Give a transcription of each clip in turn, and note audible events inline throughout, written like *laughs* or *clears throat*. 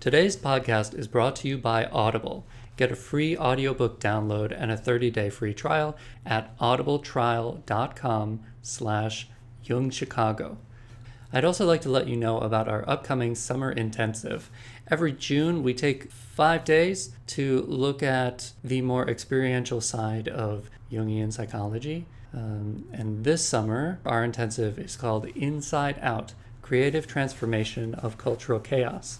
Today's podcast is brought to you by Audible. Get a free audiobook download and a 30-day free trial at audibletrial.com slash jungchicago. I'd also like to let you know about our upcoming summer intensive. Every June, we take five days to look at the more experiential side of Jungian psychology. Um, and this summer, our intensive is called Inside Out Creative Transformation of Cultural Chaos.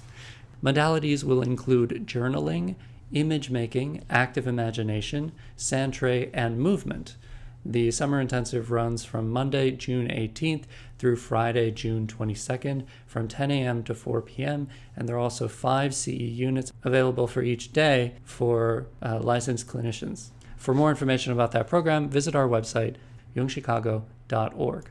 Modalities will include journaling, image making, active imagination, sand tray, and movement. The summer intensive runs from Monday, June 18th through Friday, June 22nd from 10 a.m. to 4 p.m. And there are also five CE units available for each day for uh, licensed clinicians. For more information about that program, visit our website, jungchicago.org.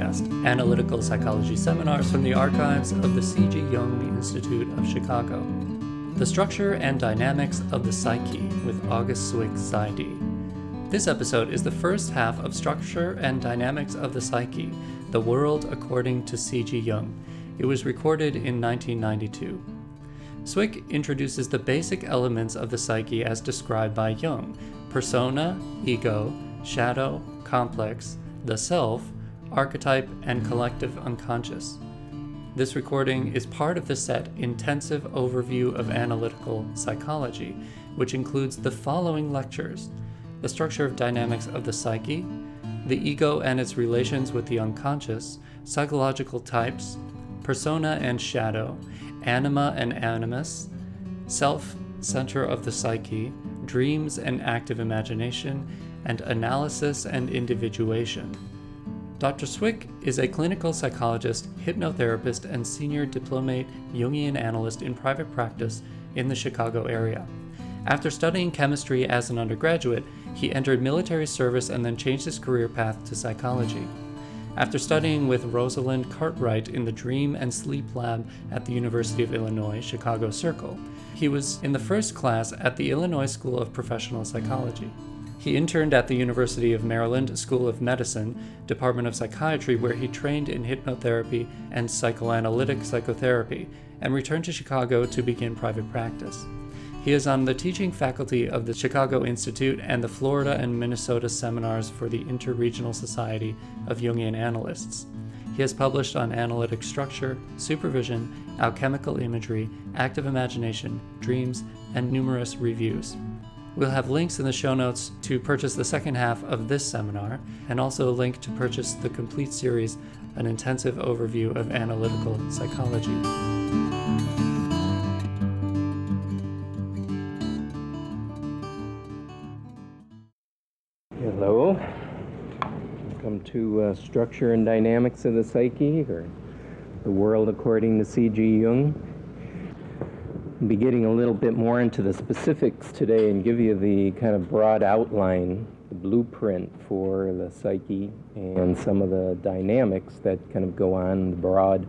Podcast, analytical psychology seminars from the archives of the C.G. Jung Institute of Chicago. The Structure and Dynamics of the Psyche with August Cwik Zaidi. This episode is the first half of Structure and Dynamics of the Psyche, The World According to C.G. Jung. It was recorded in 1992. Cwik introduces the basic elements of the psyche as described by Jung persona, ego, shadow, complex, the self, archetype, and collective unconscious. This recording is part of the set Intensive Overview of Analytical Psychology, which includes the following lectures The Structure of Dynamics of the Psyche, The Ego and its Relations with the Unconscious, Psychological Types, Persona and Shadow, Anima and Animus, Self, Center of the Psyche, Dreams and Active Imagination, and analysis and individuation. Dr. Cwik is a clinical psychologist, hypnotherapist, and senior diplomate Jungian analyst in private practice in the Chicago area. After studying chemistry as an undergraduate, he entered military service and then changed his career path to psychology. After studying with Rosalind Cartwright in the Dream and Sleep Lab at the University of Illinois Chicago Circle, he was in the first class at the Illinois School of Professional Psychology. He interned at the University of Maryland School of Medicine, Department of Psychiatry, where he trained in hypnotherapy and psychoanalytic psychotherapy, and returned to Chicago to begin private practice. He is on the teaching faculty of the Chicago Institute and the Florida and Minnesota seminars for the Interregional Society of Jungian Analysts. He has published on analytic structure, supervision, alchemical imagery, active imagination, dreams, and numerous reviews. We'll have links in the show notes to purchase the second half of this seminar, and also a link to purchase the complete series, An Intensive Overview of Analytical Psychology. Hello. Welcome to uh, Structure and Dynamics of the Psyche, or The World According to C.G. Jung. Be getting a little bit more into the specifics today and give you the kind of broad outline, the blueprint for the psyche and some of the dynamics that kind of go on, the broad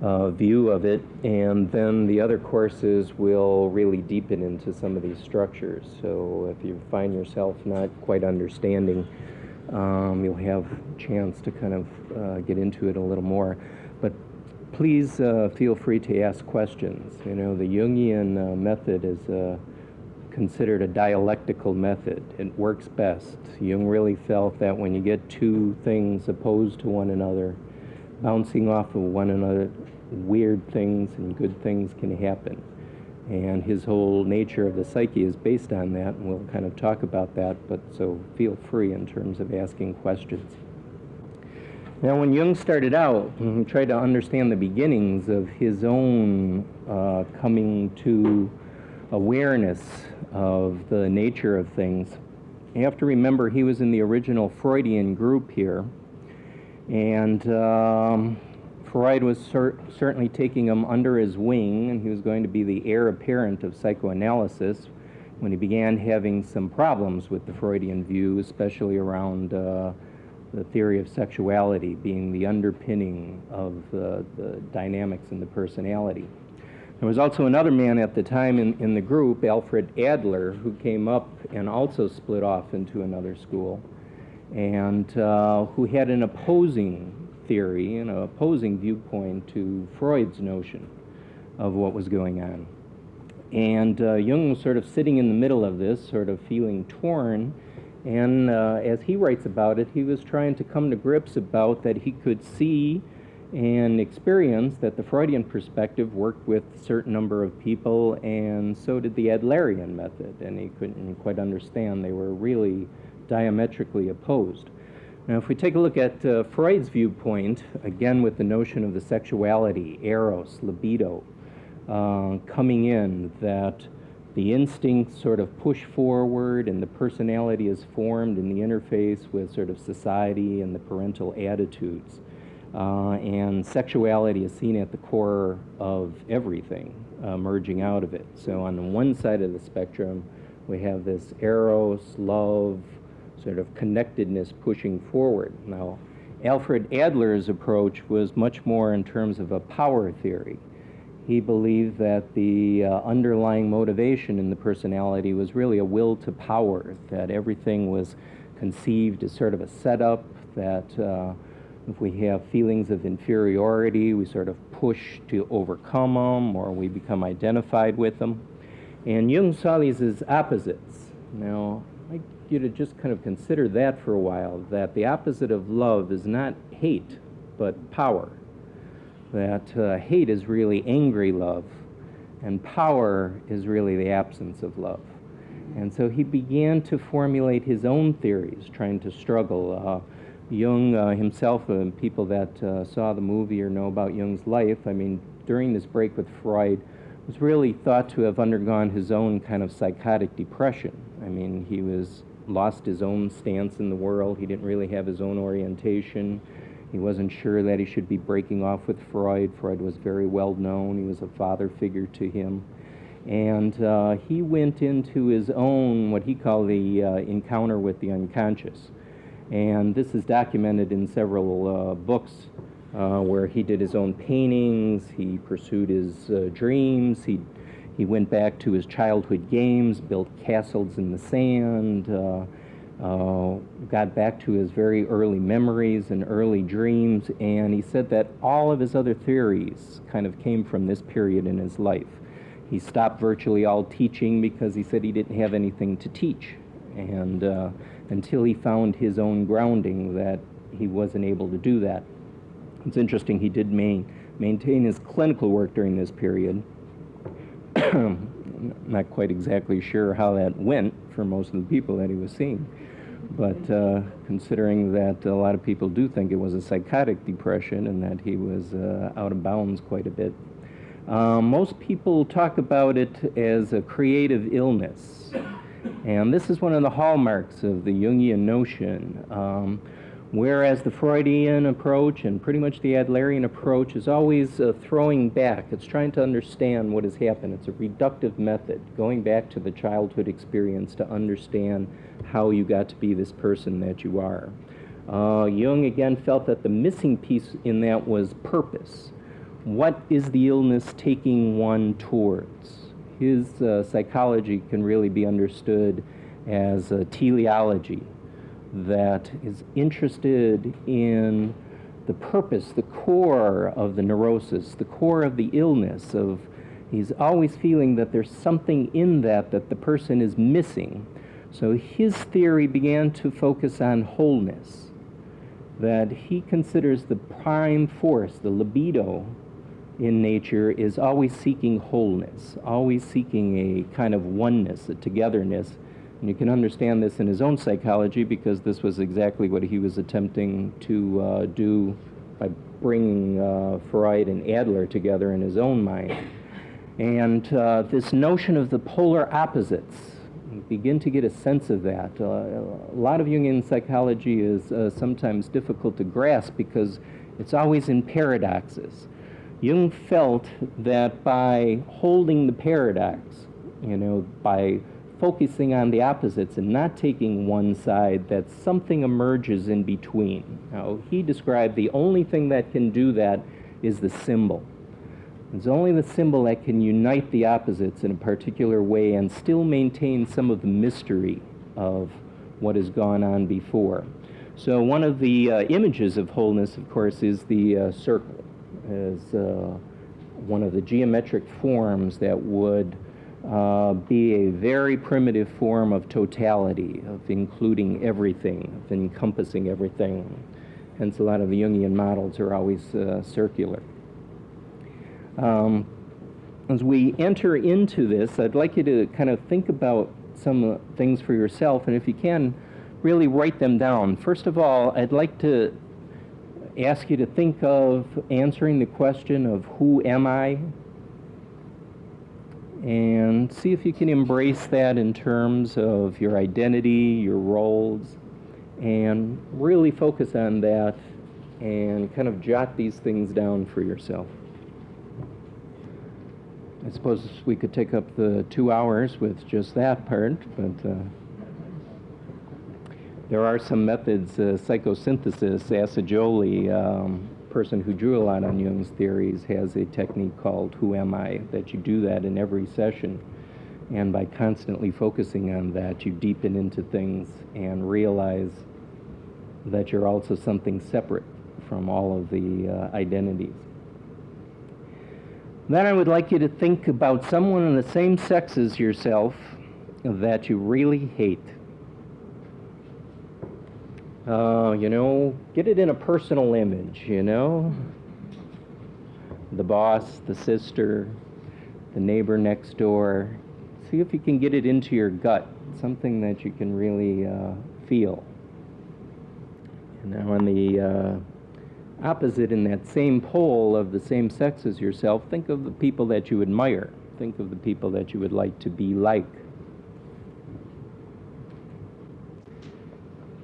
uh, view of it. And then the other courses will really deepen into some of these structures. So if you find yourself not quite understanding, um, you'll have a chance to kind of uh, get into it a little more. Please uh, feel free to ask questions. You know, the Jungian uh, method is uh, considered a dialectical method. It works best. Jung really felt that when you get two things opposed to one another, bouncing off of one another, weird things and good things can happen. And his whole nature of the psyche is based on that, and we'll kind of talk about that, but so feel free in terms of asking questions. Now, when Jung started out, he tried to understand the beginnings of his own uh, coming to awareness of the nature of things. You have to remember he was in the original Freudian group here, And um, Freud was cer- certainly taking him under his wing, and he was going to be the heir apparent of psychoanalysis when he began having some problems with the Freudian view, especially around uh, the theory of sexuality being the underpinning of uh, the dynamics in the personality. There was also another man at the time in, in the group, Alfred Adler, who came up and also split off into another school, and uh, who had an opposing theory, and an opposing viewpoint to Freud's notion of what was going on. And uh, Jung was sort of sitting in the middle of this, sort of feeling torn. And uh, as he writes about it, he was trying to come to grips about that he could see and experience that the Freudian perspective worked with a certain number of people, and so did the Adlerian method. And he couldn't quite understand. They were really diametrically opposed. Now, if we take a look at uh, Freud's viewpoint, again with the notion of the sexuality, eros, libido, uh, coming in, that the instincts sort of push forward and the personality is formed in the interface with sort of society and the parental attitudes. Uh, and sexuality is seen at the core of everything uh, merging out of it. So, on one side of the spectrum, we have this eros, love, sort of connectedness pushing forward. Now, Alfred Adler's approach was much more in terms of a power theory. He believed that the uh, underlying motivation in the personality was really a will to power, that everything was conceived as sort of a setup, that uh, if we have feelings of inferiority, we sort of push to overcome them or we become identified with them. And Jung saw these as opposites. Now, I'd like you to just kind of consider that for a while that the opposite of love is not hate, but power that uh, hate is really angry love, and power is really the absence of love. And so he began to formulate his own theories, trying to struggle. Uh, Jung uh, himself, and uh, people that uh, saw the movie or know about Jung's life, I mean, during this break with Freud, was really thought to have undergone his own kind of psychotic depression. I mean, he was lost his own stance in the world. He didn't really have his own orientation. He wasn't sure that he should be breaking off with Freud. Freud was very well known, he was a father figure to him. And uh, he went into his own, what he called the uh, encounter with the unconscious. And this is documented in several uh, books uh, where he did his own paintings, he pursued his uh, dreams, he, he went back to his childhood games, built castles in the sand uh, got back to his very early memories and early dreams, and he said that all of his other theories kind of came from this period in his life. He stopped virtually all teaching because he said he didn't have anything to teach, and uh, until he found his own grounding, that he wasn't able to do that. It's interesting, he did main, maintain his clinical work during this period. *clears throat* Not quite exactly sure how that went for most of the people that he was seeing. But uh, considering that a lot of people do think it was a psychotic depression and that he was uh, out of bounds quite a bit, um, most people talk about it as a creative illness. And this is one of the hallmarks of the Jungian notion. Um, Whereas the Freudian approach and pretty much the Adlerian approach is always uh, throwing back. It's trying to understand what has happened. It's a reductive method, going back to the childhood experience to understand how you got to be this person that you are. Uh, Jung again felt that the missing piece in that was purpose. What is the illness taking one towards? His uh, psychology can really be understood as teleology that is interested in the purpose, the core of the neurosis, the core of the illness of he's always feeling that there's something in that that the person is missing. So his theory began to focus on wholeness. That he considers the prime force, the libido in nature, is always seeking wholeness, always seeking a kind of oneness, a togetherness and you can understand this in his own psychology because this was exactly what he was attempting to uh, do by bringing uh, Freud and Adler together in his own mind. And uh, this notion of the polar opposites, begin to get a sense of that. Uh, a lot of Jungian psychology is uh, sometimes difficult to grasp because it's always in paradoxes. Jung felt that by holding the paradox, you know, by focusing on the opposites and not taking one side, that something emerges in between. Now, he described the only thing that can do that is the symbol. It's only the symbol that can unite the opposites in a particular way and still maintain some of the mystery of what has gone on before. So, one of the uh, images of wholeness, of course, is the uh, circle, as uh, one of the geometric forms that would uh, be a very primitive form of totality, of including everything, of encompassing everything. Hence, a lot of the Jungian models are always uh, circular. Um, as we enter into this, I'd like you to kind of think about some things for yourself, and if you can, really write them down. First of all, I'd like to ask you to think of answering the question of who am I? And see if you can embrace that in terms of your identity, your roles, and really focus on that and kind of jot these things down for yourself. I suppose we could take up the two hours with just that part, but uh, there are some methods. Uh, psychosynthesis, Assagioli, um, person who drew a lot on Jung's theories, has a technique called Who Am I? that you do that in every session. And by constantly focusing on that, you deepen into things and realize that you're also something separate from all of the uh, identities. Then I would like you to think about someone in the same sex as yourself that you really hate. Uh, you know, get it in a personal image, you know? The boss, the sister, the neighbor next door. See if you can get it into your gut, something that you can really uh, feel. And now on the uh, opposite in that same pole of the same sex as yourself, think of the people that you admire. Think of the people that you would like to be like.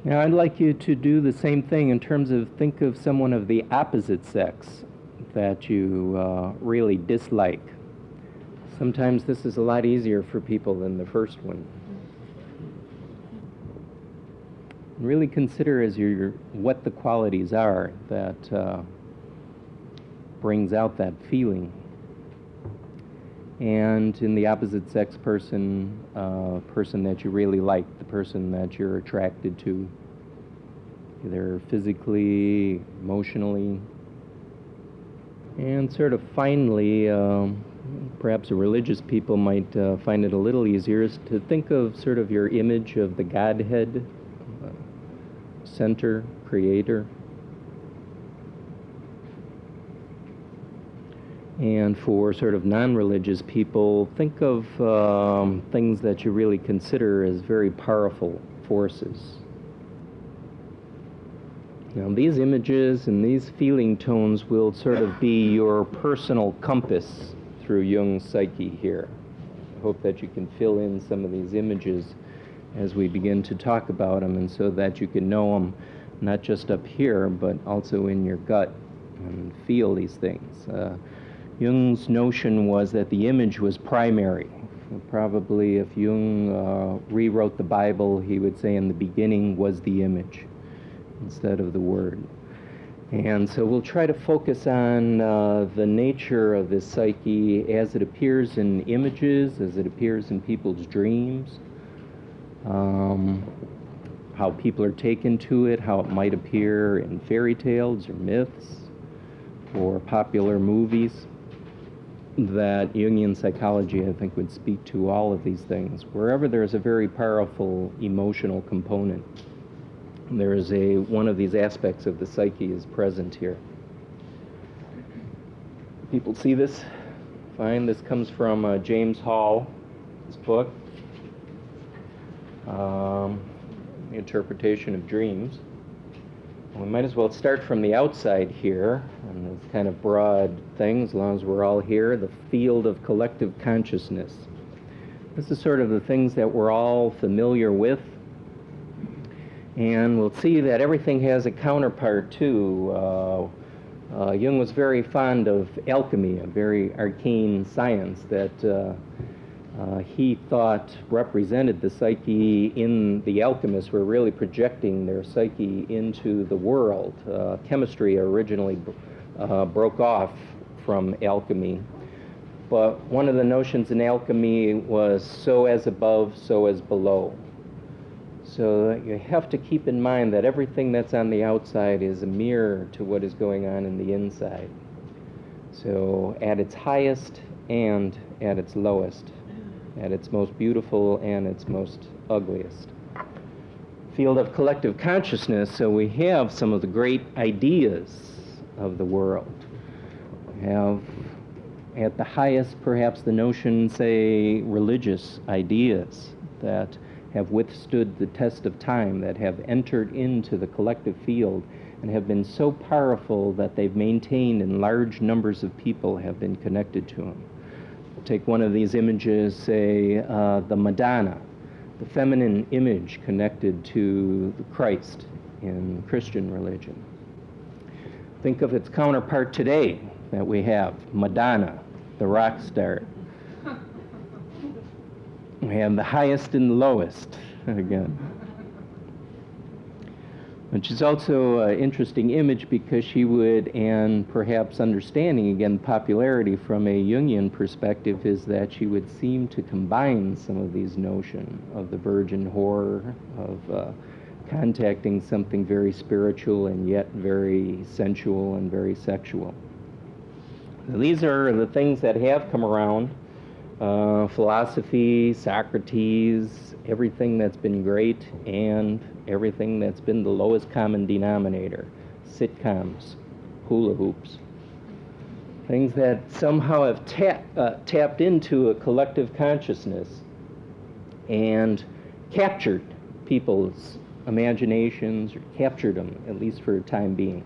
Now, I'd like you to do the same thing in terms of think of someone of the opposite sex that you uh, really dislike. Sometimes this is a lot easier for people than the first one. really consider as your what the qualities are that uh, brings out that feeling. And in the opposite sex person, uh, person that you really like, the person that you're attracted to, either physically, emotionally, and sort of finally, um, perhaps religious people might uh, find it a little easier, is to think of sort of your image of the Godhead center, creator. And for sort of non religious people, think of um, things that you really consider as very powerful forces. Now, these images and these feeling tones will sort of be your personal compass through Jung's psyche here. I hope that you can fill in some of these images as we begin to talk about them, and so that you can know them not just up here, but also in your gut and feel these things. Uh, Jung's notion was that the image was primary. Probably if Jung uh, rewrote the Bible, he would say in the beginning was the image instead of the word. And so we'll try to focus on uh, the nature of this psyche as it appears in images, as it appears in people's dreams, um, how people are taken to it, how it might appear in fairy tales or myths or popular movies. That Jungian psychology, I think, would speak to all of these things. Wherever there's a very powerful emotional component, there is a one of these aspects of the psyche is present here. People see this? Fine. This comes from uh, James Hall, his book, um, the interpretation of dreams. We might as well start from the outside here, and this kind of broad thing, as long as we're all here, the field of collective consciousness. This is sort of the things that we're all familiar with. And we'll see that everything has a counterpart too. Uh, uh, Jung was very fond of alchemy, a very arcane science that uh, uh, he thought represented the psyche in the alchemists were really projecting their psyche into the world. Uh, chemistry originally uh, broke off from alchemy. But one of the notions in alchemy was so as above, so as below. So you have to keep in mind that everything that's on the outside is a mirror to what is going on in the inside. So at its highest and at its lowest, at its most beautiful and its most ugliest. Field of collective consciousness, so we have some of the great ideas of the world. We have at the highest, perhaps, the notion, say, religious ideas that have withstood the test of time, that have entered into the collective field and have been so powerful that they've maintained and large numbers of people have been connected to them. Take one of these images, say uh, the Madonna, the feminine image connected to the Christ in Christian religion. Think of its counterpart today that we have Madonna, the rock star, *laughs* we have the highest and the lowest again. Which is also an interesting image because she would, and perhaps understanding again popularity from a Jungian perspective, is that she would seem to combine some of these notions of the virgin whore, of uh, contacting something very spiritual and yet very sensual and very sexual. these are the things that have come around uh, philosophy, Socrates, everything that's been great, and everything that's been the lowest common denominator sitcoms, hula hoops. Things that somehow have tap, uh, tapped into a collective consciousness and captured people's imaginations or captured them, at least for a time being.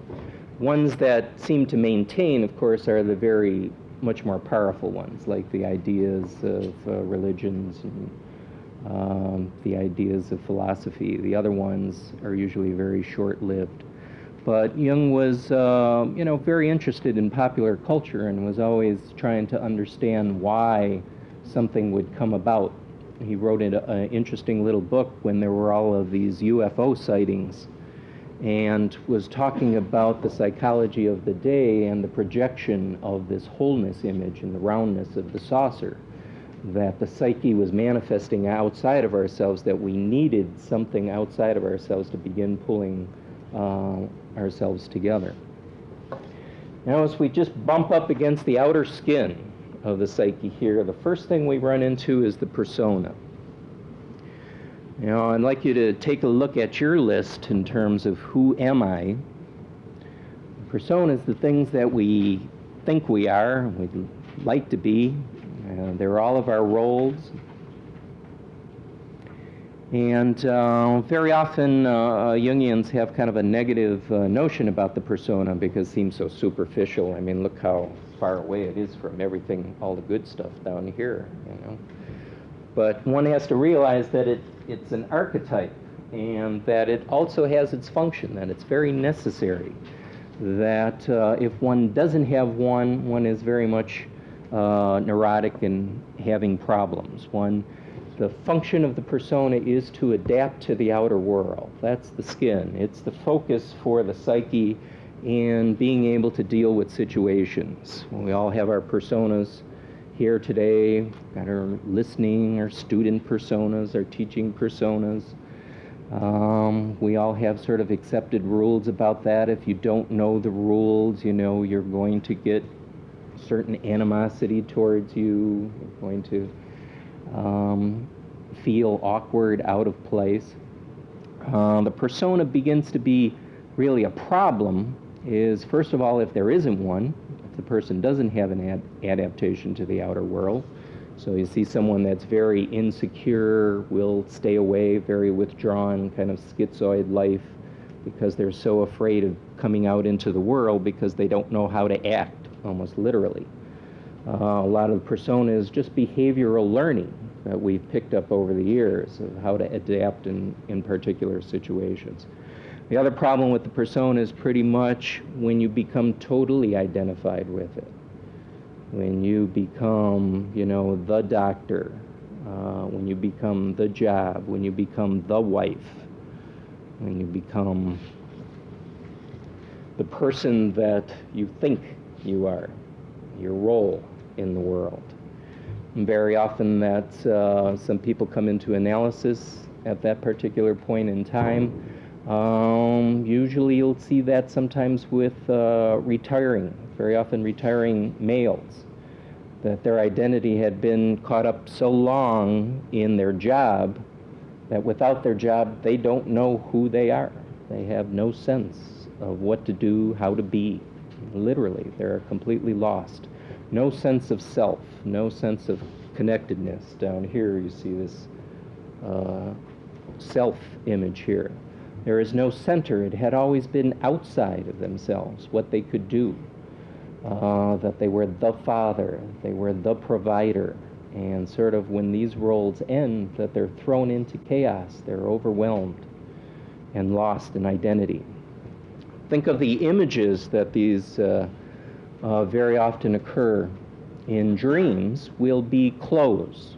Ones that seem to maintain, of course, are the very much more powerful ones, like the ideas of uh, religions and um, the ideas of philosophy. The other ones are usually very short-lived. But Jung was, uh, you know, very interested in popular culture and was always trying to understand why something would come about. He wrote an interesting little book when there were all of these UFO sightings and was talking about the psychology of the day and the projection of this wholeness image and the roundness of the saucer. That the psyche was manifesting outside of ourselves, that we needed something outside of ourselves to begin pulling uh, ourselves together. Now, as we just bump up against the outer skin of the psyche here, the first thing we run into is the persona. Know, I'd like you to take a look at your list in terms of who am I. Persona is the things that we think we are, we'd like to be. Uh, they're all of our roles. And uh, very often, uh, Jungians have kind of a negative uh, notion about the persona because it seems so superficial. I mean, look how far away it is from everything, all the good stuff down here, you know. But one has to realize that it it's an archetype and that it also has its function, that it's very necessary. That uh, if one doesn't have one, one is very much uh, neurotic and having problems. One, the function of the persona is to adapt to the outer world. That's the skin. It's the focus for the psyche in being able to deal with situations. We all have our personas here today, got our listening, our student personas, our teaching personas. Um, we all have sort of accepted rules about that. If you don't know the rules, you know you're going to get certain animosity towards you. You're going to um, feel awkward, out of place. Uh, the persona begins to be really a problem. Is first of all, if there isn't one, if the person doesn't have an ad- adaptation to the outer world. So you see someone that's very insecure, will stay away, very withdrawn, kind of schizoid life because they're so afraid of coming out into the world because they don't know how to act, almost literally. Uh, a lot of the persona is just behavioral learning. that we've picked up over the years of how to adapt in, in particular situations. The other problem with the persona is pretty much when you become totally identified with it. When you become, you know, the doctor, uh, when you become the job, when you become the wife, when you become the person that you think you are, your role in the world. And very often that uh, some people come into analysis at that particular point in time. Um, usually you'll see that sometimes with uh, retiring, very often retiring males, that their identity had been caught up so long in their job that without their job they don't know who they are. They have no sense of what to do, how to be. Literally, they're completely lost. No sense of self, no sense of connectedness. Down here, you see this uh, self image here. There is no center. It had always been outside of themselves, what they could do. Uh, that they were the father, they were the provider, and sort of when these roles end, that they're thrown into chaos, they're overwhelmed and lost in identity. Think of the images that these uh, uh, very often occur in dreams will be clothes.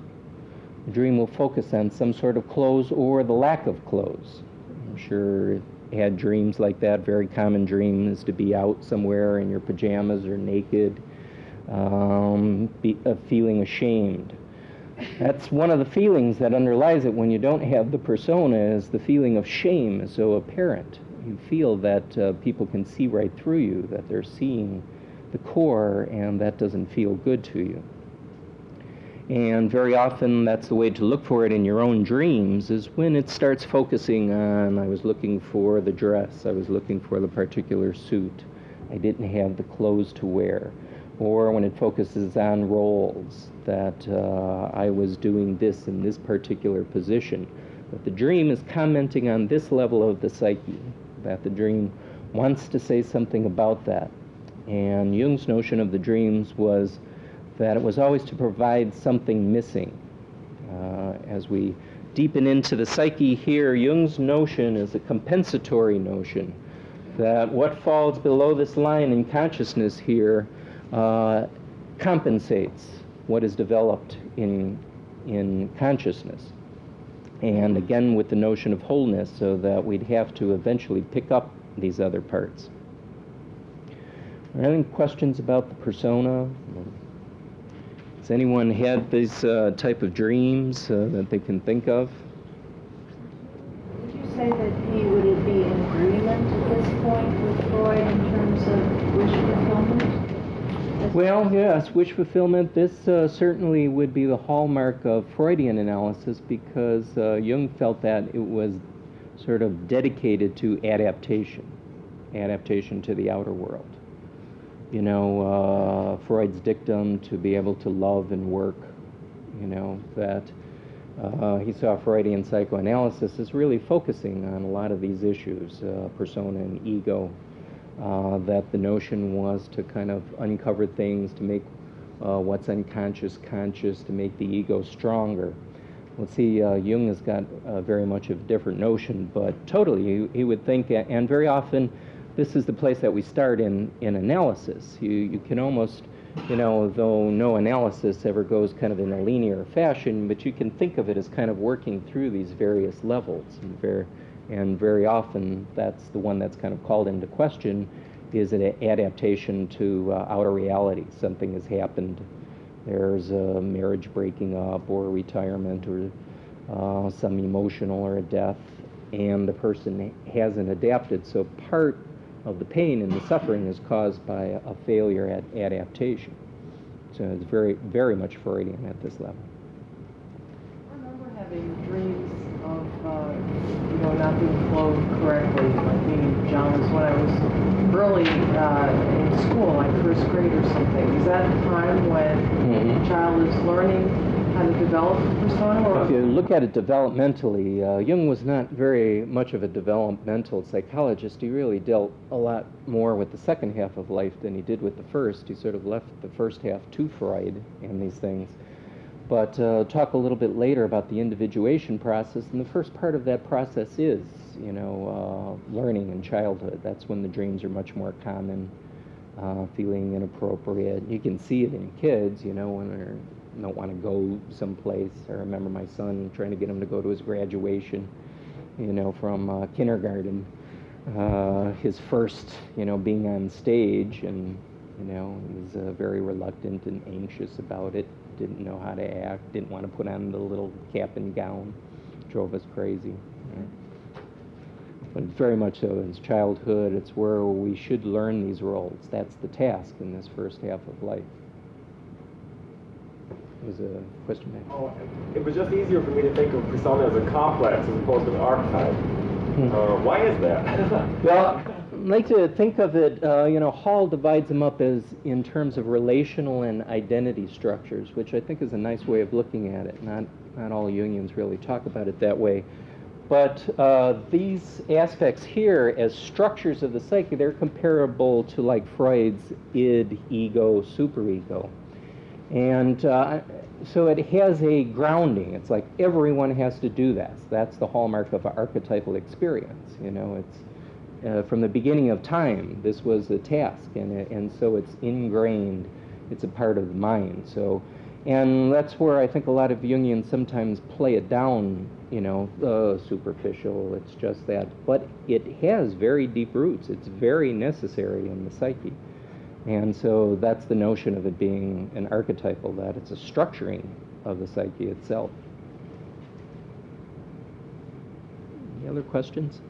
The dream will focus on some sort of clothes or the lack of clothes. I'm sure had dreams like that. Very common dream is to be out somewhere in your pajamas or naked, um, be, uh, feeling ashamed. That's one of the feelings that underlies it when you don't have the persona is the feeling of shame is so apparent. You feel that uh, people can see right through you, that they're seeing the core, and that doesn't feel good to you. And very often, that's the way to look for it in your own dreams is when it starts focusing on I was looking for the dress, I was looking for the particular suit, I didn't have the clothes to wear. Or when it focuses on roles, that uh, I was doing this in this particular position. That the dream is commenting on this level of the psyche, that the dream wants to say something about that. And Jung's notion of the dreams was that it was always to provide something missing. Uh, as we deepen into the psyche here, Jung's notion is a compensatory notion that what falls below this line in consciousness here uh, compensates what is developed in, in consciousness. And again, with the notion of wholeness, so that we'd have to eventually pick up these other parts. Are there any questions about the persona? Has anyone had these uh, type of dreams uh, that they can think of? Would you say that he would be in agreement at this point with Freud in terms of wish fulfillment? Well, yes, wish fulfillment. This uh, certainly would be the hallmark of Freudian analysis because uh, Jung felt that it was sort of dedicated to adaptation, adaptation to the outer world you know, uh, Freud's dictum to be able to love and work, you know, that uh, he saw Freudian psychoanalysis as really focusing on a lot of these issues, uh, persona and ego, uh, that the notion was to kind of uncover things, to make uh, what's unconscious conscious, to make the ego stronger. Let's see, uh, Jung has got very much of a different notion, but totally, he, he would think, and very often, this is the place that we start in, in analysis. You, you can almost, you know, though no analysis ever goes kind of in a linear fashion, but you can think of it as kind of working through these various levels. And very, and very often that's the one that's kind of called into question is an adaptation to uh, outer reality. Something has happened. There's a marriage breaking up or retirement or uh, some emotional or a death and the person hasn't adapted. So part of the pain and the suffering is caused by a failure at adaptation. So it's very, very much Freudian at this level. I remember having dreams of, uh, not being clothed correctly, like being in pajamas when I was early uh, in school, like first grade or something. Is that the time when mm-hmm. a child is learning how to develop a persona? Or? If you look at it developmentally, uh, Jung was not very much of a developmental psychologist. He really dealt a lot more with the second half of life than he did with the first. He sort of left the first half to Freud and these things. But uh, talk a little bit later about the individuation process. And the first part of that process is, you know, uh, learning in childhood. That's when the dreams are much more common, uh, feeling inappropriate. You can see it in kids, you know, when they don't want to go someplace. I remember my son trying to get him to go to his graduation, you know, from uh, kindergarten. Uh, his first, you know, being on stage, and you know, he was uh, very reluctant and anxious about it didn't know how to act, didn't want to put on the little cap and gown, drove us crazy. But very much so in childhood, it's where we should learn these roles. That's the task in this first half of life. Was a question? Oh, it was just easier for me to think of persona as a complex as opposed to an archetype. Hmm. Uh, why is that? *laughs* *laughs* well, like to think of it, uh, you know, Hall divides them up as in terms of relational and identity structures, which I think is a nice way of looking at it. Not, not all Jungians really talk about it that way. But uh, these aspects here, as structures of the psyche, they're comparable to like Freud's id, ego, superego. And uh, so it has a grounding. It's like everyone has to do that. That's the hallmark of archetypal experience. You know, it's uh, from the beginning of time, this was a task, and, and so it's ingrained. It's a part of the mind. So, and that's where I think a lot of Jungians sometimes play it down. You know, uh, superficial. It's just that, but it has very deep roots. It's very necessary in the psyche, and so that's the notion of it being an archetypal. That it's a structuring of the psyche itself. Any other questions?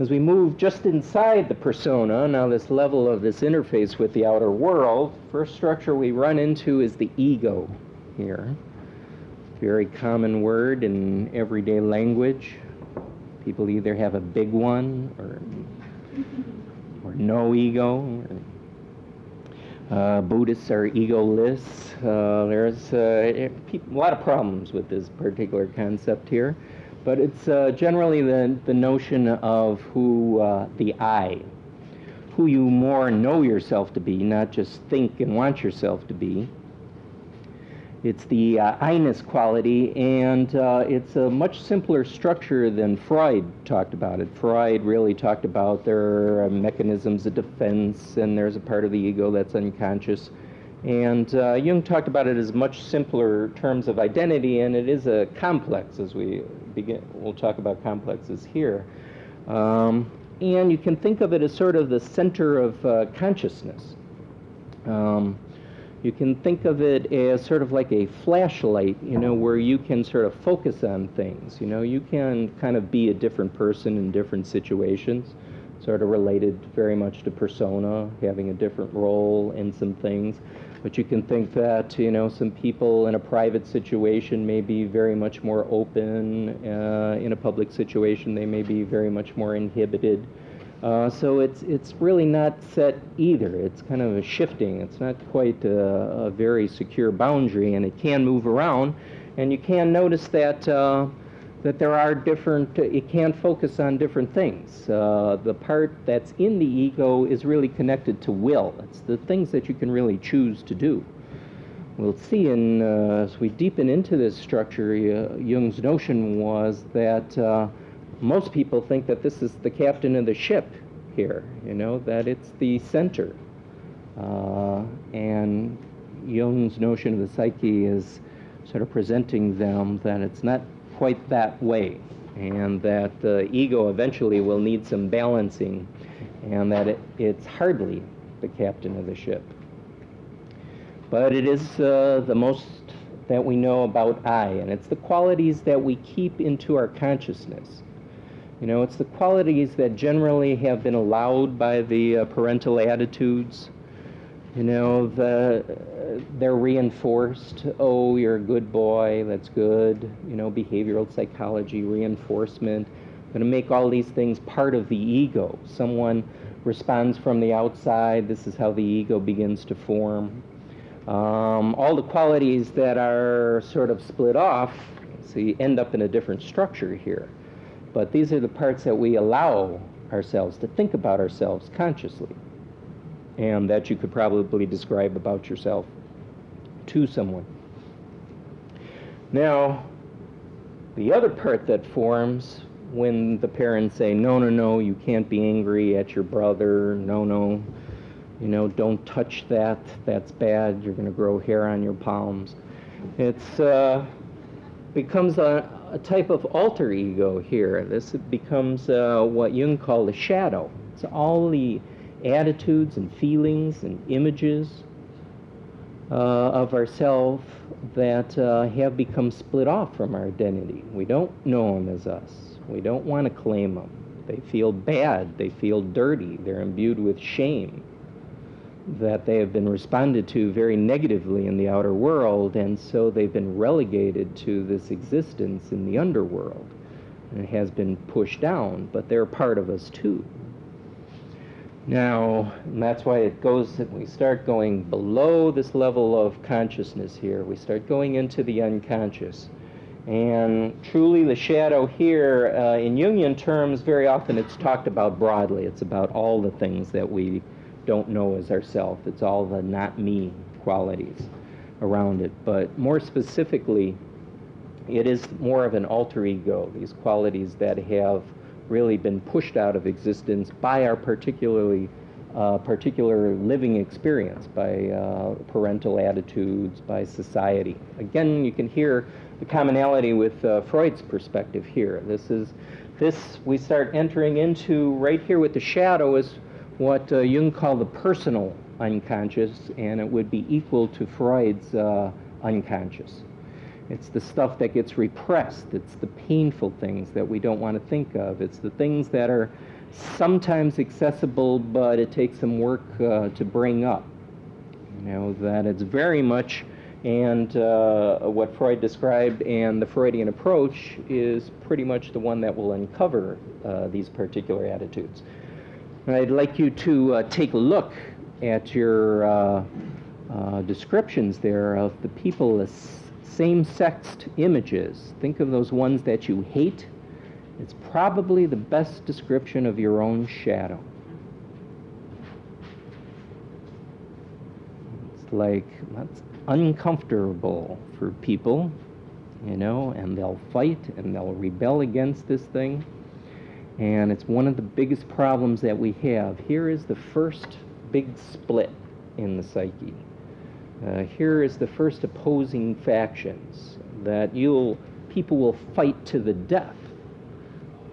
As we move just inside the persona, now this level of this interface with the outer world, first structure we run into is the ego here. Very common word in everyday language. People either have a big one or, or no ego. Uh, Buddhists are egoless. Uh, there's uh, a lot of problems with this particular concept here. But it's uh, generally the, the notion of who uh, the I, who you more know yourself to be, not just think and want yourself to be. It's the uh, I-ness quality, and uh, it's a much simpler structure than Freud talked about it. Freud really talked about there are mechanisms of defense, and there's a part of the ego that's unconscious. And uh, Jung talked about it as much simpler terms of identity, and it is a complex, as we begin. We'll talk about complexes here. Um, and you can think of it as sort of the center of uh, consciousness. Um, you can think of it as sort of like a flashlight, you know, where you can sort of focus on things. You know, you can kind of be a different person in different situations, sort of related very much to persona, having a different role in some things. But you can think that, you know, some people in a private situation may be very much more open. Uh, in a public situation, they may be very much more inhibited. Uh, so it's, it's really not set either. It's kind of a shifting. It's not quite a, a very secure boundary, and it can move around. And you can notice that uh, that there are different, it can focus on different things. Uh, the part that's in the ego is really connected to will. It's the things that you can really choose to do. We'll see in, uh, as we deepen into this structure, uh, Jung's notion was that uh, most people think that this is the captain of the ship here, you know, that it's the center. Uh, and Jung's notion of the psyche is sort of presenting them that it's not quite that way, and that the ego eventually will need some balancing, and that it, it's hardly the captain of the ship. But it is uh, the most that we know about I, and it's the qualities that we keep into our consciousness. You know, it's the qualities that generally have been allowed by the uh, parental attitudes. You know, the they're reinforced. Oh, you're a good boy. That's good. You know, behavioral psychology, reinforcement. Going to make all these things part of the ego. Someone responds from the outside. This is how the ego begins to form. Um, all the qualities that are sort of split off, so you end up in a different structure here. But these are the parts that we allow ourselves to think about ourselves consciously and that you could probably describe about yourself to someone. Now, the other part that forms when the parents say, no, no, no, you can't be angry at your brother, no, no, you know, don't touch that, that's bad, you're going to grow hair on your palms. It's uh, becomes a, a, type of alter ego here. This becomes uh, what Jung called a shadow. It's all the attitudes and feelings and images uh, of ourselves that uh, have become split off from our identity. We don't know them as us. We don't want to claim them. They feel bad. They feel dirty. They're imbued with shame that they have been responded to very negatively in the outer world, and so they've been relegated to this existence in the underworld. And it has been pushed down, but they're part of us too. Now, and that's why it goes, we start going below this level of consciousness here. We start going into the unconscious. And truly, the shadow here, uh, in Jungian terms, very often it's talked about broadly. It's about all the things that we don't know as ourself. It's all the not me qualities around it. But more specifically, it is more of an alter ego, these qualities that have really been pushed out of existence by our particularly uh, particular living experience, by uh, parental attitudes, by society. Again, you can hear the commonality with uh, Freud's perspective here. This is this we start entering into right here with the shadow is what uh, Jung called the personal unconscious, and it would be equal to Freud's uh, unconscious. It's the stuff that gets repressed. It's the painful things that we don't want to think of. It's the things that are sometimes accessible, but it takes some work uh, to bring up. You know, that it's very much, and uh, what Freud described and the Freudian approach is pretty much the one that will uncover uh, these particular attitudes. I'd like you to uh, take a look at your uh, uh, descriptions there of the people same-sexed images. Think of those ones that you hate. It's probably the best description of your own shadow. It's like that's uncomfortable for people, you know, and they'll fight and they'll rebel against this thing. And it's one of the biggest problems that we have. Here is the first big split in the psyche. Uh, here is the first opposing factions that you'll people will fight to the death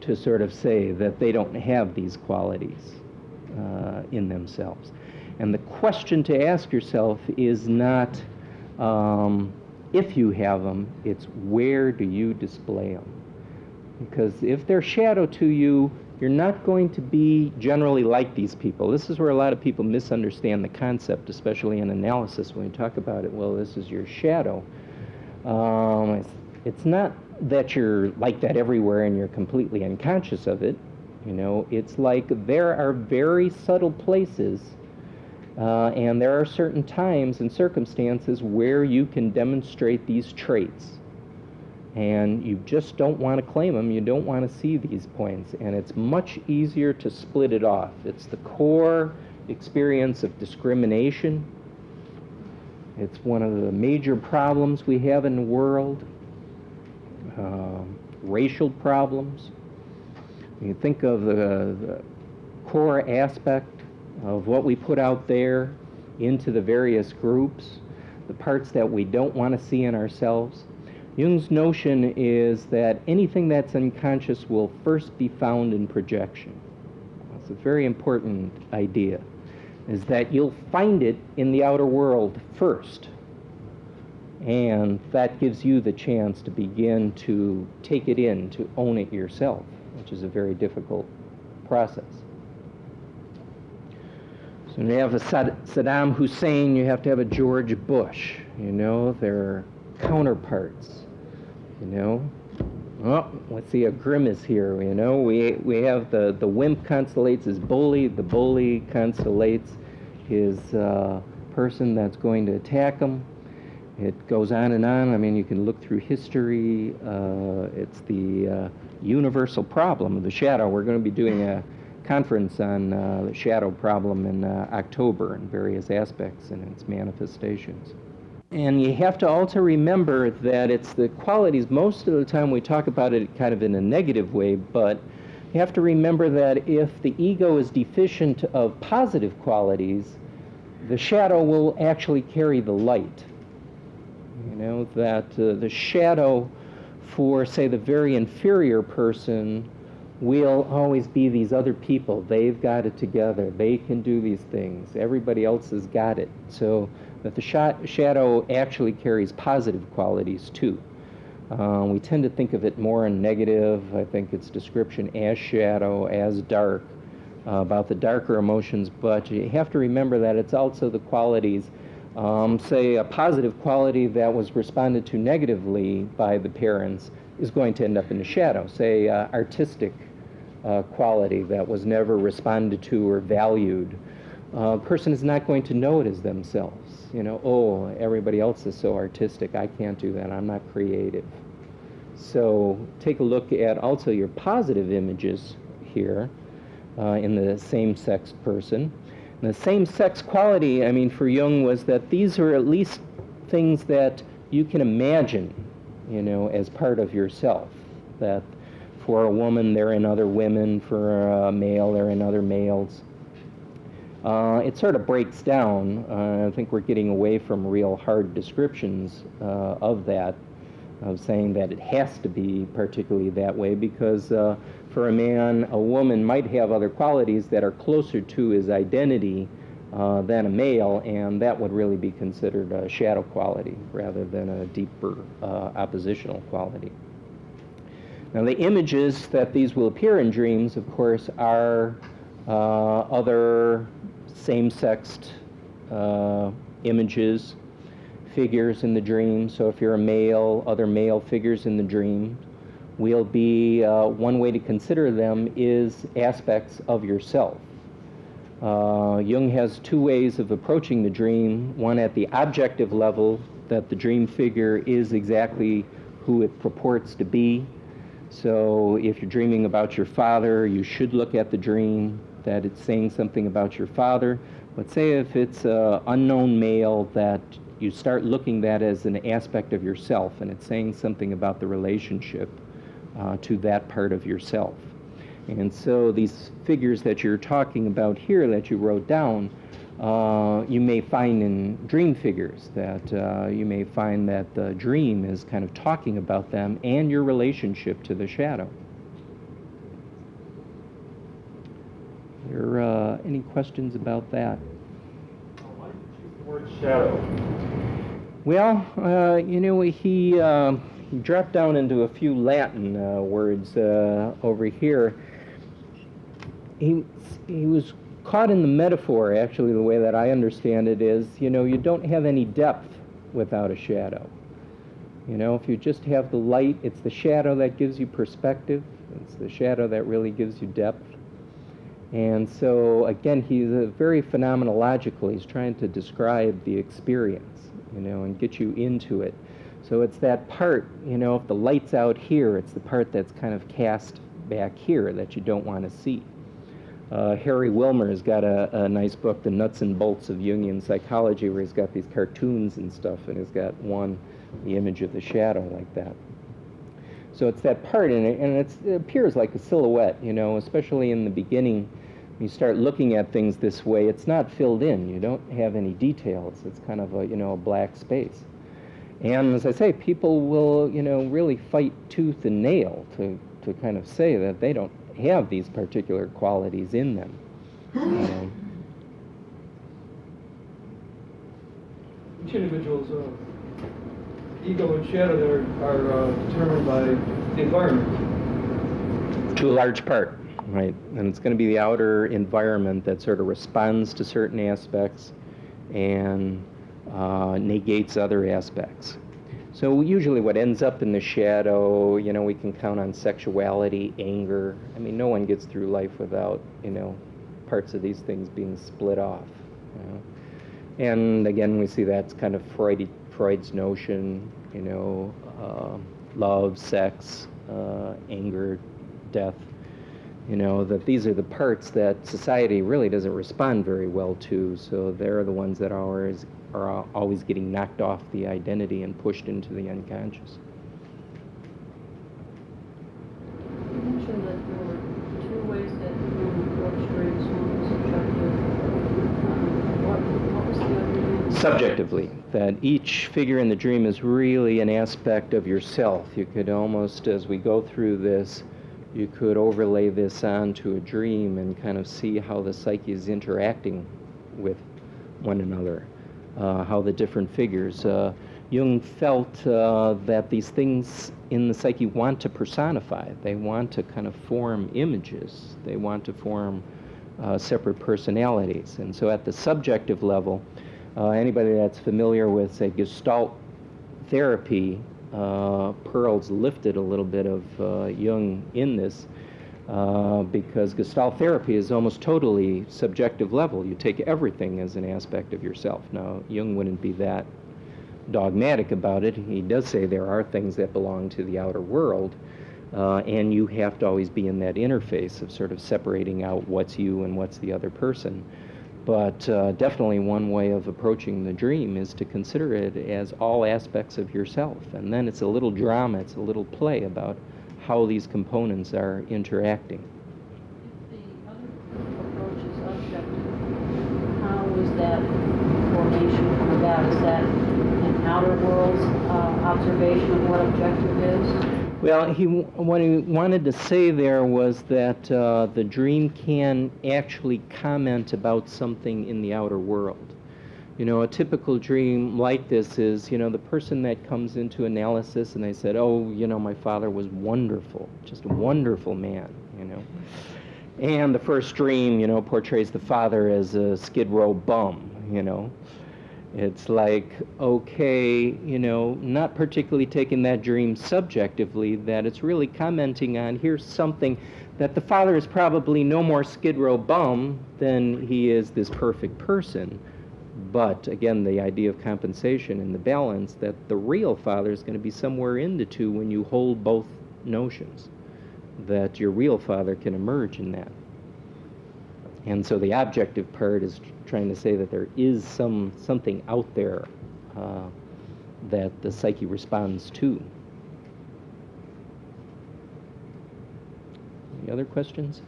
to sort of say that they don't have these qualities uh, in themselves. And the question to ask yourself is not um, if you have them, it's where do you display them? Because if they're shadow to you, you're not going to be generally like these people. This is where a lot of people misunderstand the concept, especially in analysis when we talk about it. Well, this is your shadow. Um, it's, it's not that you're like that everywhere and you're completely unconscious of it. You know, it's like there are very subtle places uh, and there are certain times and circumstances where you can demonstrate these traits and you just don't want to claim them. You don't want to see these points, and it's much easier to split it off. It's the core experience of discrimination. It's one of the major problems we have in the world. Uh, racial problems. You think of the, the core aspect of what we put out there into the various groups, the parts that we don't want to see in ourselves Jung's notion is that anything that's unconscious will first be found in projection. That's a very important idea, is that you'll find it in the outer world first. And that gives you the chance to begin to take it in, to own it yourself, which is a very difficult process. So you have a Saddam Hussein, you have to have a George Bush. You know, they're counterparts you know. Oh, let's see a grimace here, you know. We, we have the, the wimp constellates his bully, the bully constellates his uh, person that's going to attack him. It goes on and on. I mean, you can look through history. Uh, it's the uh, universal problem of the shadow. We're going to be doing a conference on uh, the shadow problem in uh, October and various aspects and its manifestations. And you have to also remember that it's the qualities, most of the time we talk about it kind of in a negative way, but you have to remember that if the ego is deficient of positive qualities, the shadow will actually carry the light. You know, that uh, the shadow for, say, the very inferior person will always be these other people. They've got it together. They can do these things. Everybody else has got it. So that the sh- shadow actually carries positive qualities too. Uh, we tend to think of it more in negative. I think its description as shadow, as dark, uh, about the darker emotions, but you have to remember that it's also the qualities. Um, say a positive quality that was responded to negatively by the parents is going to end up in the shadow. Say uh, artistic uh, quality that was never responded to or valued. A person is not going to know it as themselves. You know, oh, everybody else is so artistic. I can't do that. I'm not creative. So take a look at also your positive images here uh, in the same-sex person. And the same-sex quality, I mean, for Jung was that these are at least things that you can imagine, you know, as part of yourself. That for a woman, they're in other women. For a male, they're in other males. Uh, it sort of breaks down. Uh, I think we're getting away from real hard descriptions uh, of that, of saying that it has to be particularly that way, because uh, for a man, a woman might have other qualities that are closer to his identity uh, than a male, and that would really be considered a shadow quality rather than a deeper uh, oppositional quality. Now, the images that these will appear in dreams, of course, are uh, other same-sexed uh, images, figures in the dream. So if you're a male, other male figures in the dream will be uh, one way to consider them is aspects of yourself. Uh, Jung has two ways of approaching the dream. One at the objective level, that the dream figure is exactly who it purports to be. So if you're dreaming about your father, you should look at the dream that it's saying something about your father. But say if it's an unknown male that you start looking that as an aspect of yourself and it's saying something about the relationship uh, to that part of yourself. And so these figures that you're talking about here that you wrote down, uh, you may find in dream figures that uh, you may find that the dream is kind of talking about them and your relationship to the shadow. Are there uh, questions about that? Well, uh, you know, he, uh, dropped down into a few Latin uh, words uh, over here. He, he was caught in the metaphor, actually, the way that I understand it is, you know, you don't have any depth without a shadow. You know, if you just have the light, it's the shadow that gives you perspective. It's the shadow that really gives you depth. And so, again, he's very phenomenological. He's trying to describe the experience, you know, and get you into it. So it's that part, you know, if the light's out here, it's the part that's kind of cast back here that you don't want to see. Uh, Harry Wilmer has got a, a, nice book, The Nuts and Bolts of Jungian Psychology, where he's got these cartoons and stuff, and he's got one, the image of the shadow like that. So it's that part, and it, and it appears like a silhouette, you know, especially in the beginning. You start looking at things this way, it's not filled in. You don't have any details. It's kind of a, you know, a black space. And as I say, people will, you know, really fight tooth and nail to, to kind of say that they don't have these particular qualities in them. Know. Each individual's uh, ego and shadow are, are uh, determined by the environment. To a large part, right? And it's going to be the outer environment that sort of responds to certain aspects and uh, negates other aspects. So usually what ends up in the shadow, you know, we can count on sexuality, anger. I mean, no one gets through life without, you know, parts of these things being split off. You know? And again, we see that's kind of Freud, Freud's notion, you know, uh, love, sex, uh, anger, death. You know, that these are the parts that society really doesn't respond very well to, so they're the ones that are always, are always getting knocked off the identity and pushed into the unconscious. You mentioned that there were two ways that you approach dreams, one was. Um, What, what was the other one? subjectively that each figure in the dream is really an aspect of yourself you could almost as we go through this you could overlay this onto a dream and kind of see how the psyche is interacting with one another uh, how the different figures uh, jung felt uh, that these things in the psyche want to personify. They want to kind of form images. They want to form uh, separate personalities. And so at the subjective level uh, anybody that's familiar with, say, Gestalt therapy, uh, Perls lifted a little bit of uh, Jung in this uh, because Gestalt therapy is almost totally subjective level. You take everything as an aspect of yourself. Now, Jung wouldn't be that dogmatic about it. He does say there are things that belong to the outer world, uh, and you have to always be in that interface of sort of separating out what's you and what's the other person. But uh, definitely one way of approaching the dream is to consider it as all aspects of yourself. And then it's a little drama, it's a little play about how these components are interacting. That formation come about? Is that an outer world's uh, observation of what objective is? Well, he what he wanted to say there was that uh, the dream can actually comment about something in the outer world. You know, a typical dream like this is, you know, the person that comes into analysis and they said, "Oh, you know, my father was wonderful, just a wonderful man," you know. And the first dream, you know, portrays the father as a skid row bum, you know. It's like, okay, you know, not particularly taking that dream subjectively, that it's really commenting on here's something that the father is probably no more skid row bum than he is this perfect person. But again, the idea of compensation and the balance that the real father is going to be somewhere in the two when you hold both notions, that your real father can emerge in that. And so the objective part is trying to say that there is some something out there uh, that the psyche responds to. Any other questions?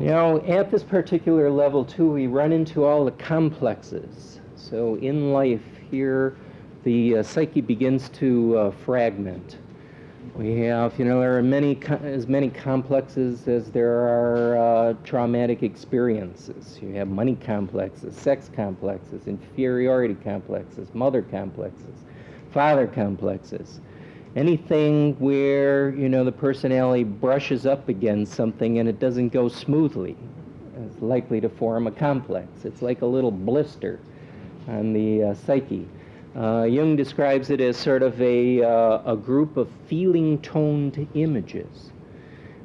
Know, at this particular level, too, we run into all the complexes. So in life, here, the uh, psyche begins to uh, fragment. We have, you know, there are many as many complexes as there are uh, traumatic experiences. You have money complexes, sex complexes, inferiority complexes, mother complexes, father complexes. Anything where, you know, the personality brushes up against something and it doesn't go smoothly is likely to form a complex. It's like a little blister on the uh, psyche. Uh, Jung describes it as sort of a, uh, a group of feeling toned images.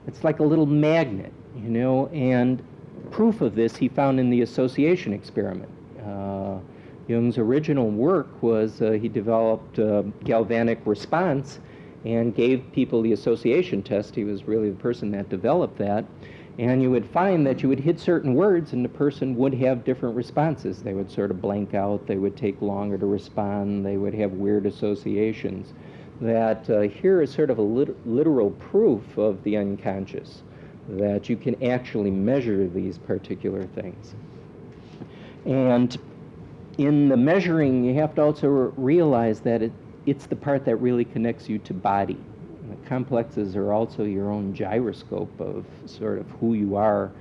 It's like a little magnet, you know, and proof of this he found in the association experiment. Uh, Jung's original work was uh, he developed a galvanic response and gave people the association test. He was really the person that developed that. And you would find that you would hit certain words and the person would have different responses. They would sort of blank out, they would take longer to respond, they would have weird associations. That uh, here is sort of a lit- literal proof of the unconscious, that you can actually measure these particular things. And in the measuring, you have to also realize that it, it's the part that really connects you to body. Complexes are also your own gyroscope of sort of who you are,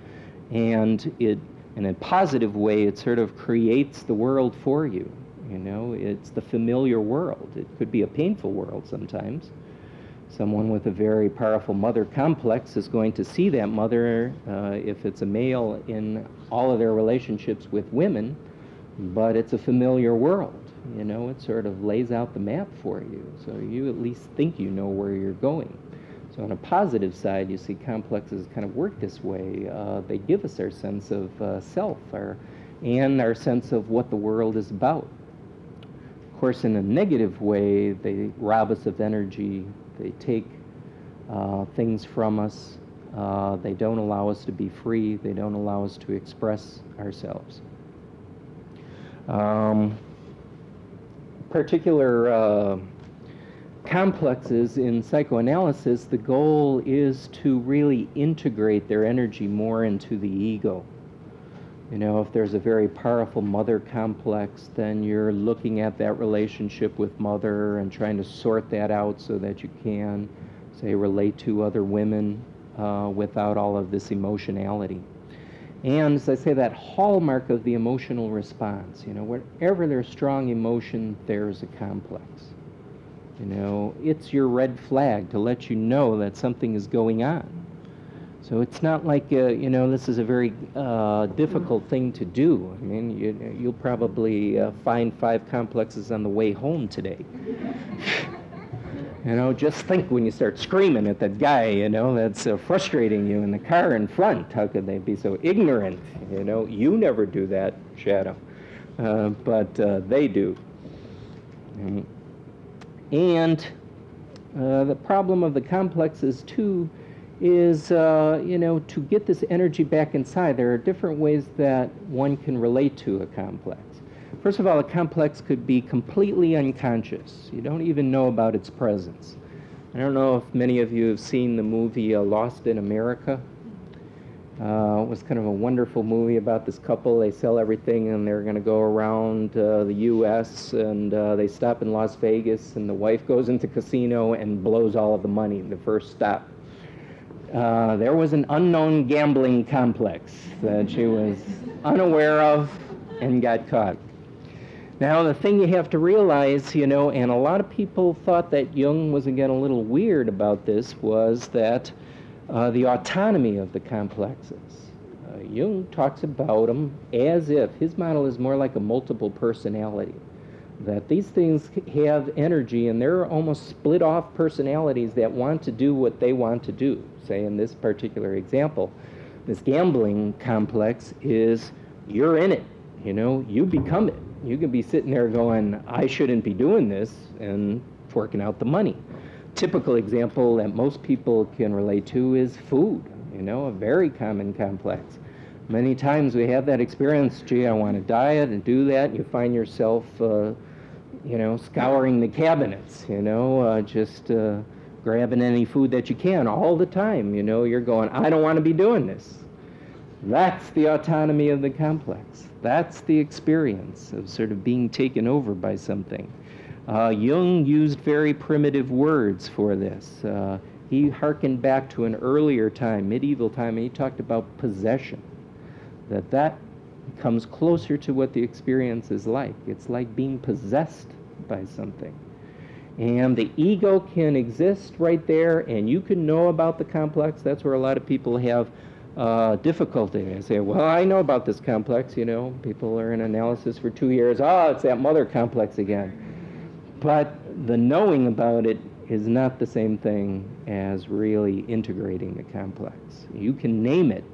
and it, in a positive way, it sort of creates the world for you. You know, it's the familiar world. It could be a painful world sometimes. Someone with a very powerful mother complex is going to see that mother, uh, if it's a male, in all of their relationships with women, but it's a familiar world. You know, it sort of lays out the map for you, so you at least think you know where you're going. So, on a positive side, you see complexes kind of work this way. Uh, they give us our sense of uh, self, our, and our sense of what the world is about. Of course, in a negative way, they rob us of energy. They take uh, things from us. Uh, they don't allow us to be free. They don't allow us to express ourselves. Um, particular uh, complexes in psychoanalysis, the goal is to really integrate their energy more into the ego. You know, if there's a very powerful mother complex, then you're looking at that relationship with mother and trying to sort that out so that you can, say, relate to other women uh, without all of this emotionality. And as I say, that hallmark of the emotional response, you know, wherever there's strong emotion, there's a complex. You know, it's your red flag to let you know that something is going on. So it's not like, uh, you know, this is a very uh, difficult thing to do. I mean, you, you'll probably uh, find five complexes on the way home today. *laughs* you know, just think when you start screaming at that guy, you know, that's uh, frustrating you in the car in front. How could they be so ignorant? You know, you never do that, Shadow. Uh, but uh, they do. And the problem of the complexes, too, is, uh, you know, to get this energy back inside, there are different ways that one can relate to a complex. First of all, a complex could be completely unconscious. You don't even know about its presence. I don't know if many of you have seen the movie uh, Lost in America. Uh, it was kind of a wonderful movie about this couple. They sell everything and they're going to go around uh, the U.S. and uh, they stop in Las Vegas and the wife goes into casino and blows all of the money the first stop. Uh, there was an unknown gambling complex that she was unaware of and got caught. Now, the thing you have to realize, you know, and a lot of people thought that Jung was again a little weird about this, was that uh, the autonomy of the complexes. Uh, Jung talks about them as if his model is more like a multiple personality. That these things have energy and they're almost split off personalities that want to do what they want to do say in this particular example, this gambling complex is you're in it. You know, you become it. You can be sitting there going, I shouldn't be doing this, and forking out the money. Typical example that most people can relate to is food, you know, a very common complex. Many times we have that experience, gee, I want to diet and do that, and you find yourself, uh, you know, scouring the cabinets, you know, uh, just. Uh, grabbing any food that you can all the time. You know, you're going, I don't want to be doing this. That's the autonomy of the complex. That's the experience of sort of being taken over by something. Uh, Jung used very primitive words for this. Uh, he harkened back to an earlier time, medieval time, and he talked about possession. That that comes closer to what the experience is like. It's like being possessed by something. And the ego can exist right there, and you can know about the complex. That's where a lot of people have uh, difficulty. They say, Well, I know about this complex, you know. People are in analysis for two years. Oh, it's that mother complex again. But the knowing about it is not the same thing as really integrating the complex. You can name it,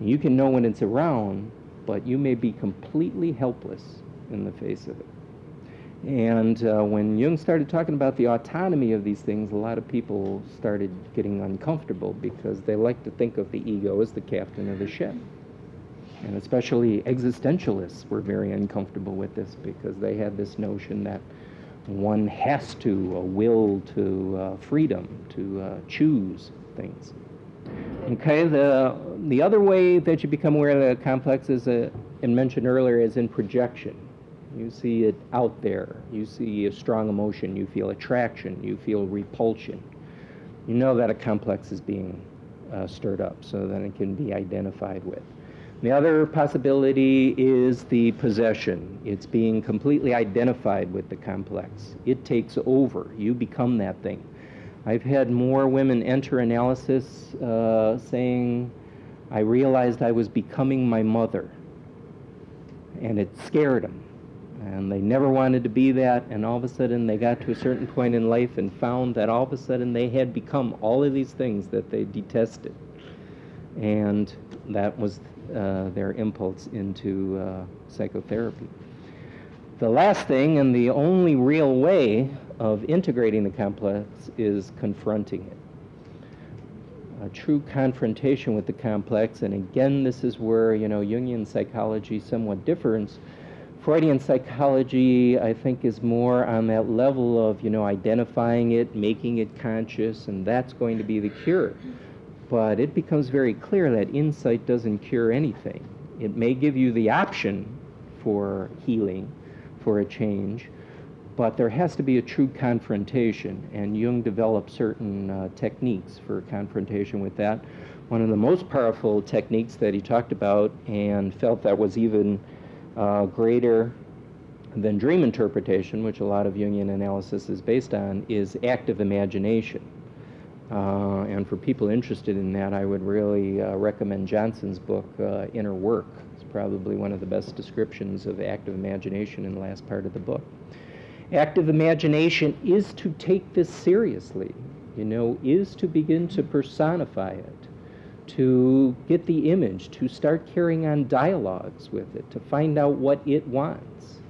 you can know when it's around, but you may be completely helpless in the face of it. And uh, when Jung started talking about the autonomy of these things, a lot of people started getting uncomfortable because they like to think of the ego as the captain of the ship. And especially existentialists were very uncomfortable with this because they had this notion that one has to, a will to uh, freedom, to uh, choose things. Okay, the, the other way that you become aware of the complex, as uh, I mentioned earlier, is in projection. You see it out there. You see a strong emotion. You feel attraction. You feel repulsion. You know that a complex is being uh, stirred up so that it can be identified with. The other possibility is the possession. It's being completely identified with the complex. It takes over. You become that thing. I've had more women enter analysis uh, saying, I realized I was becoming my mother. And it scared them and they never wanted to be that and all of a sudden they got to a certain point in life and found that all of a sudden they had become all of these things that they detested and that was uh, their impulse into uh, psychotherapy the last thing and the only real way of integrating the complex is confronting it a true confrontation with the complex. And again, this is where, you know, Jungian psychology somewhat differs. Freudian psychology, I think, is more on that level of, you know, identifying it, making it conscious, and that's going to be the cure. But it becomes very clear that insight doesn't cure anything. It may give you the option for healing, for a change, but there has to be a true confrontation, and Jung developed certain uh, techniques for confrontation with that. One of the most powerful techniques that he talked about and felt that was even uh, greater than dream interpretation, which a lot of Jungian analysis is based on, is active imagination. Uh, and for people interested in that, I would really uh, recommend Johnson's book, uh, Inner Work. It's probably one of the best descriptions of active imagination in the last part of the book. Active imagination is to take this seriously, you know, is to begin to personify it, to get the image, to start carrying on dialogues with it, to find out what it wants,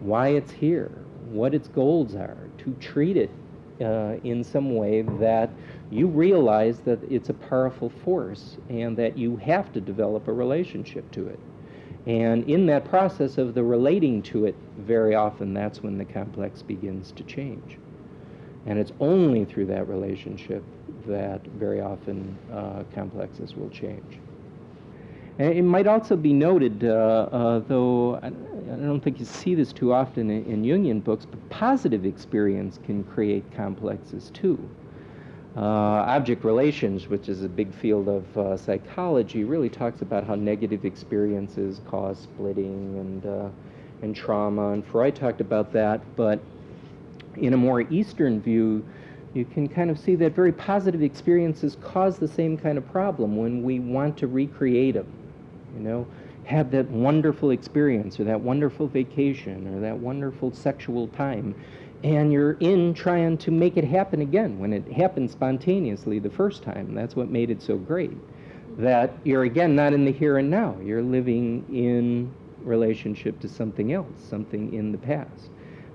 why it's here, what its goals are, to treat it uh, in some way that you realize that it's a powerful force and that you have to develop a relationship to it. And in that process of the relating to it, very often that's when the complex begins to change. And it's only through that relationship that very often uh, complexes will change. And it might also be noted, uh, uh, though I, I, don't think you see this too often in, in, Jungian books, but positive experience can create complexes too. Uh, object relations, which is a big field of uh, psychology, really talks about how negative experiences cause splitting and, uh, and trauma, and Freud talked about that, but in a more Eastern view, you can kind of see that very positive experiences cause the same kind of problem when we want to recreate them you know, have that wonderful experience or that wonderful vacation or that wonderful sexual time. And you're in trying to make it happen again when it happened spontaneously the first time. That's what made it so great. That you're again not in the here and now. You're living in relationship to something else, something in the past.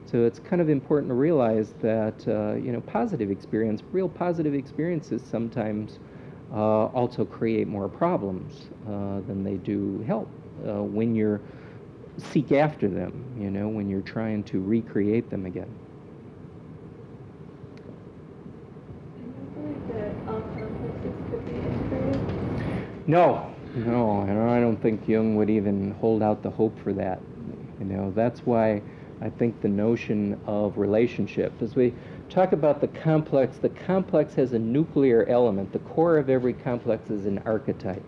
So it's kind of important to realize that uh, you know positive experience, real positive experiences sometimes uh, also create more problems uh, than they do help uh, when you're seek after them, you know, when you're trying to recreate them again. No, no, I don't think Jung would even hold out the hope for that. You know, that's why I think the notion of relationship, as we talk about the complex, the complex has a nuclear element. The core of every complex is an archetype.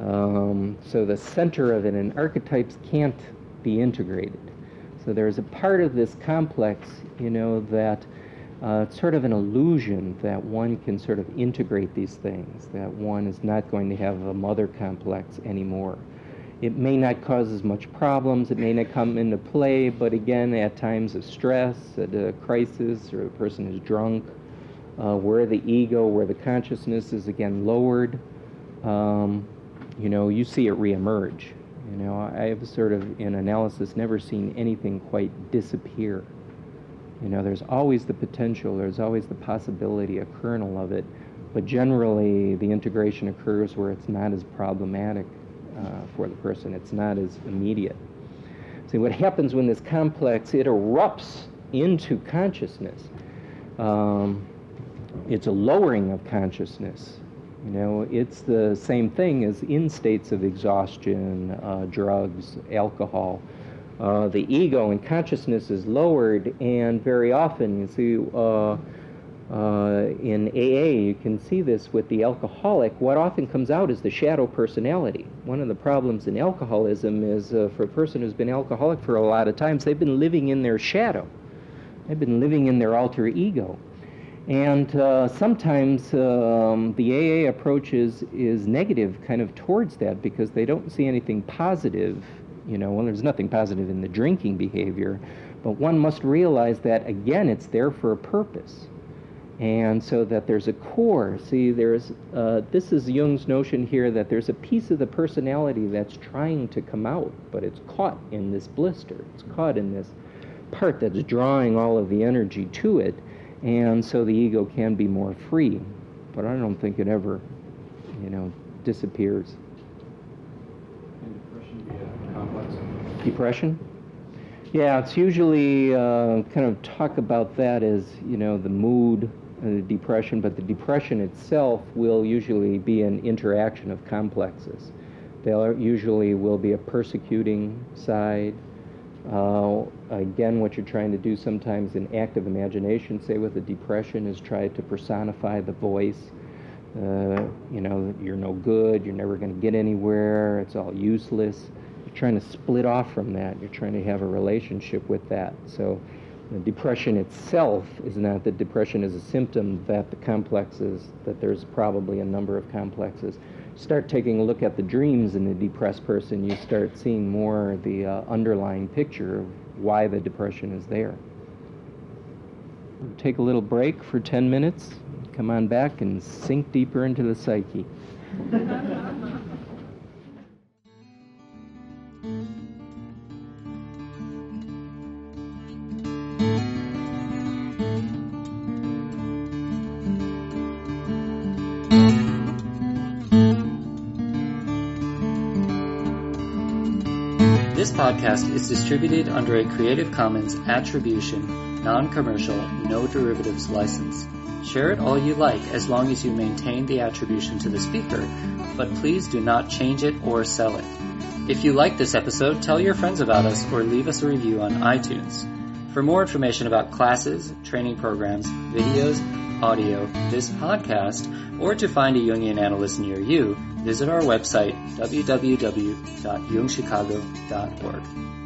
Um, so the center of it, and archetypes can't be integrated. So there's a part of this complex, you know, that uh, it's sort of an illusion that one can sort of integrate these things, that one is not going to have a mother complex anymore. It may not cause as much problems, it may not come into play, but again, at times of stress, at a crisis, or the person is drunk, uh, where the ego, where the consciousness is again lowered, um, you know, you see it reemerge. You know, I have sort of, in analysis, never seen anything quite disappear. You know, there's always the potential, there's always the possibility, a kernel of it, but generally the integration occurs where it's not as problematic uh, for the person. It's not as immediate. See, what happens when this complex, it erupts into consciousness. Um, it's a lowering of consciousness. You know, it's the same thing as in states of exhaustion, uh, drugs, alcohol. Uh, the ego and consciousness is lowered, and very often, you see, uh, in AA, you can see this with the alcoholic. What often comes out is the shadow personality. One of the problems in alcoholism is uh, for a person who's been alcoholic for a lot of times, they've been living in their shadow. They've been living in their alter ego. And uh, sometimes um, the AA approach is, is negative kind of towards that because they don't see anything positive. You know, well, there's nothing positive in the drinking behavior, but one must realize that, again, it's there for a purpose and so that there's a core. See, there's uh, this is Jung's notion here that there's a piece of the personality that's trying to come out, but it's caught in this blister. It's caught in this part that's drawing all of the energy to it, and so the ego can be more free. but I don't think it ever, you know, disappears. Can depression be a complex? Depression? Yeah, it's usually uh, kind of talk about that as, you know, the mood, the depression, but the depression itself will usually be an interaction of complexes. There usually will be a persecuting side. Uh, again, what you're trying to do sometimes in active imagination, say with a depression, is try to personify the voice. Uh, you know, you're no good, you're never going to get anywhere, it's all useless. You're trying to split off from that. You're trying to have a relationship with that. So, depression itself is not that depression is a symptom that the complexes, that there's probably a number of complexes. Start taking a look at the dreams in a depressed person, you start seeing more the uh, underlying picture of why the depression is there. Take a little break for 10 minutes, come on back and sink deeper into the psyche. *laughs* podcast is distributed under a Creative Commons Attribution, Non-Commercial, No Derivatives license. Share it all you like as long as you maintain the attribution to the speaker, but please do not change it or sell it. If you like this episode, tell your friends about us or leave us a review on iTunes. For more information about classes, training programs, videos, audio, this podcast, or to find a Jungian analyst near you, visit our website www.jungchicago.org.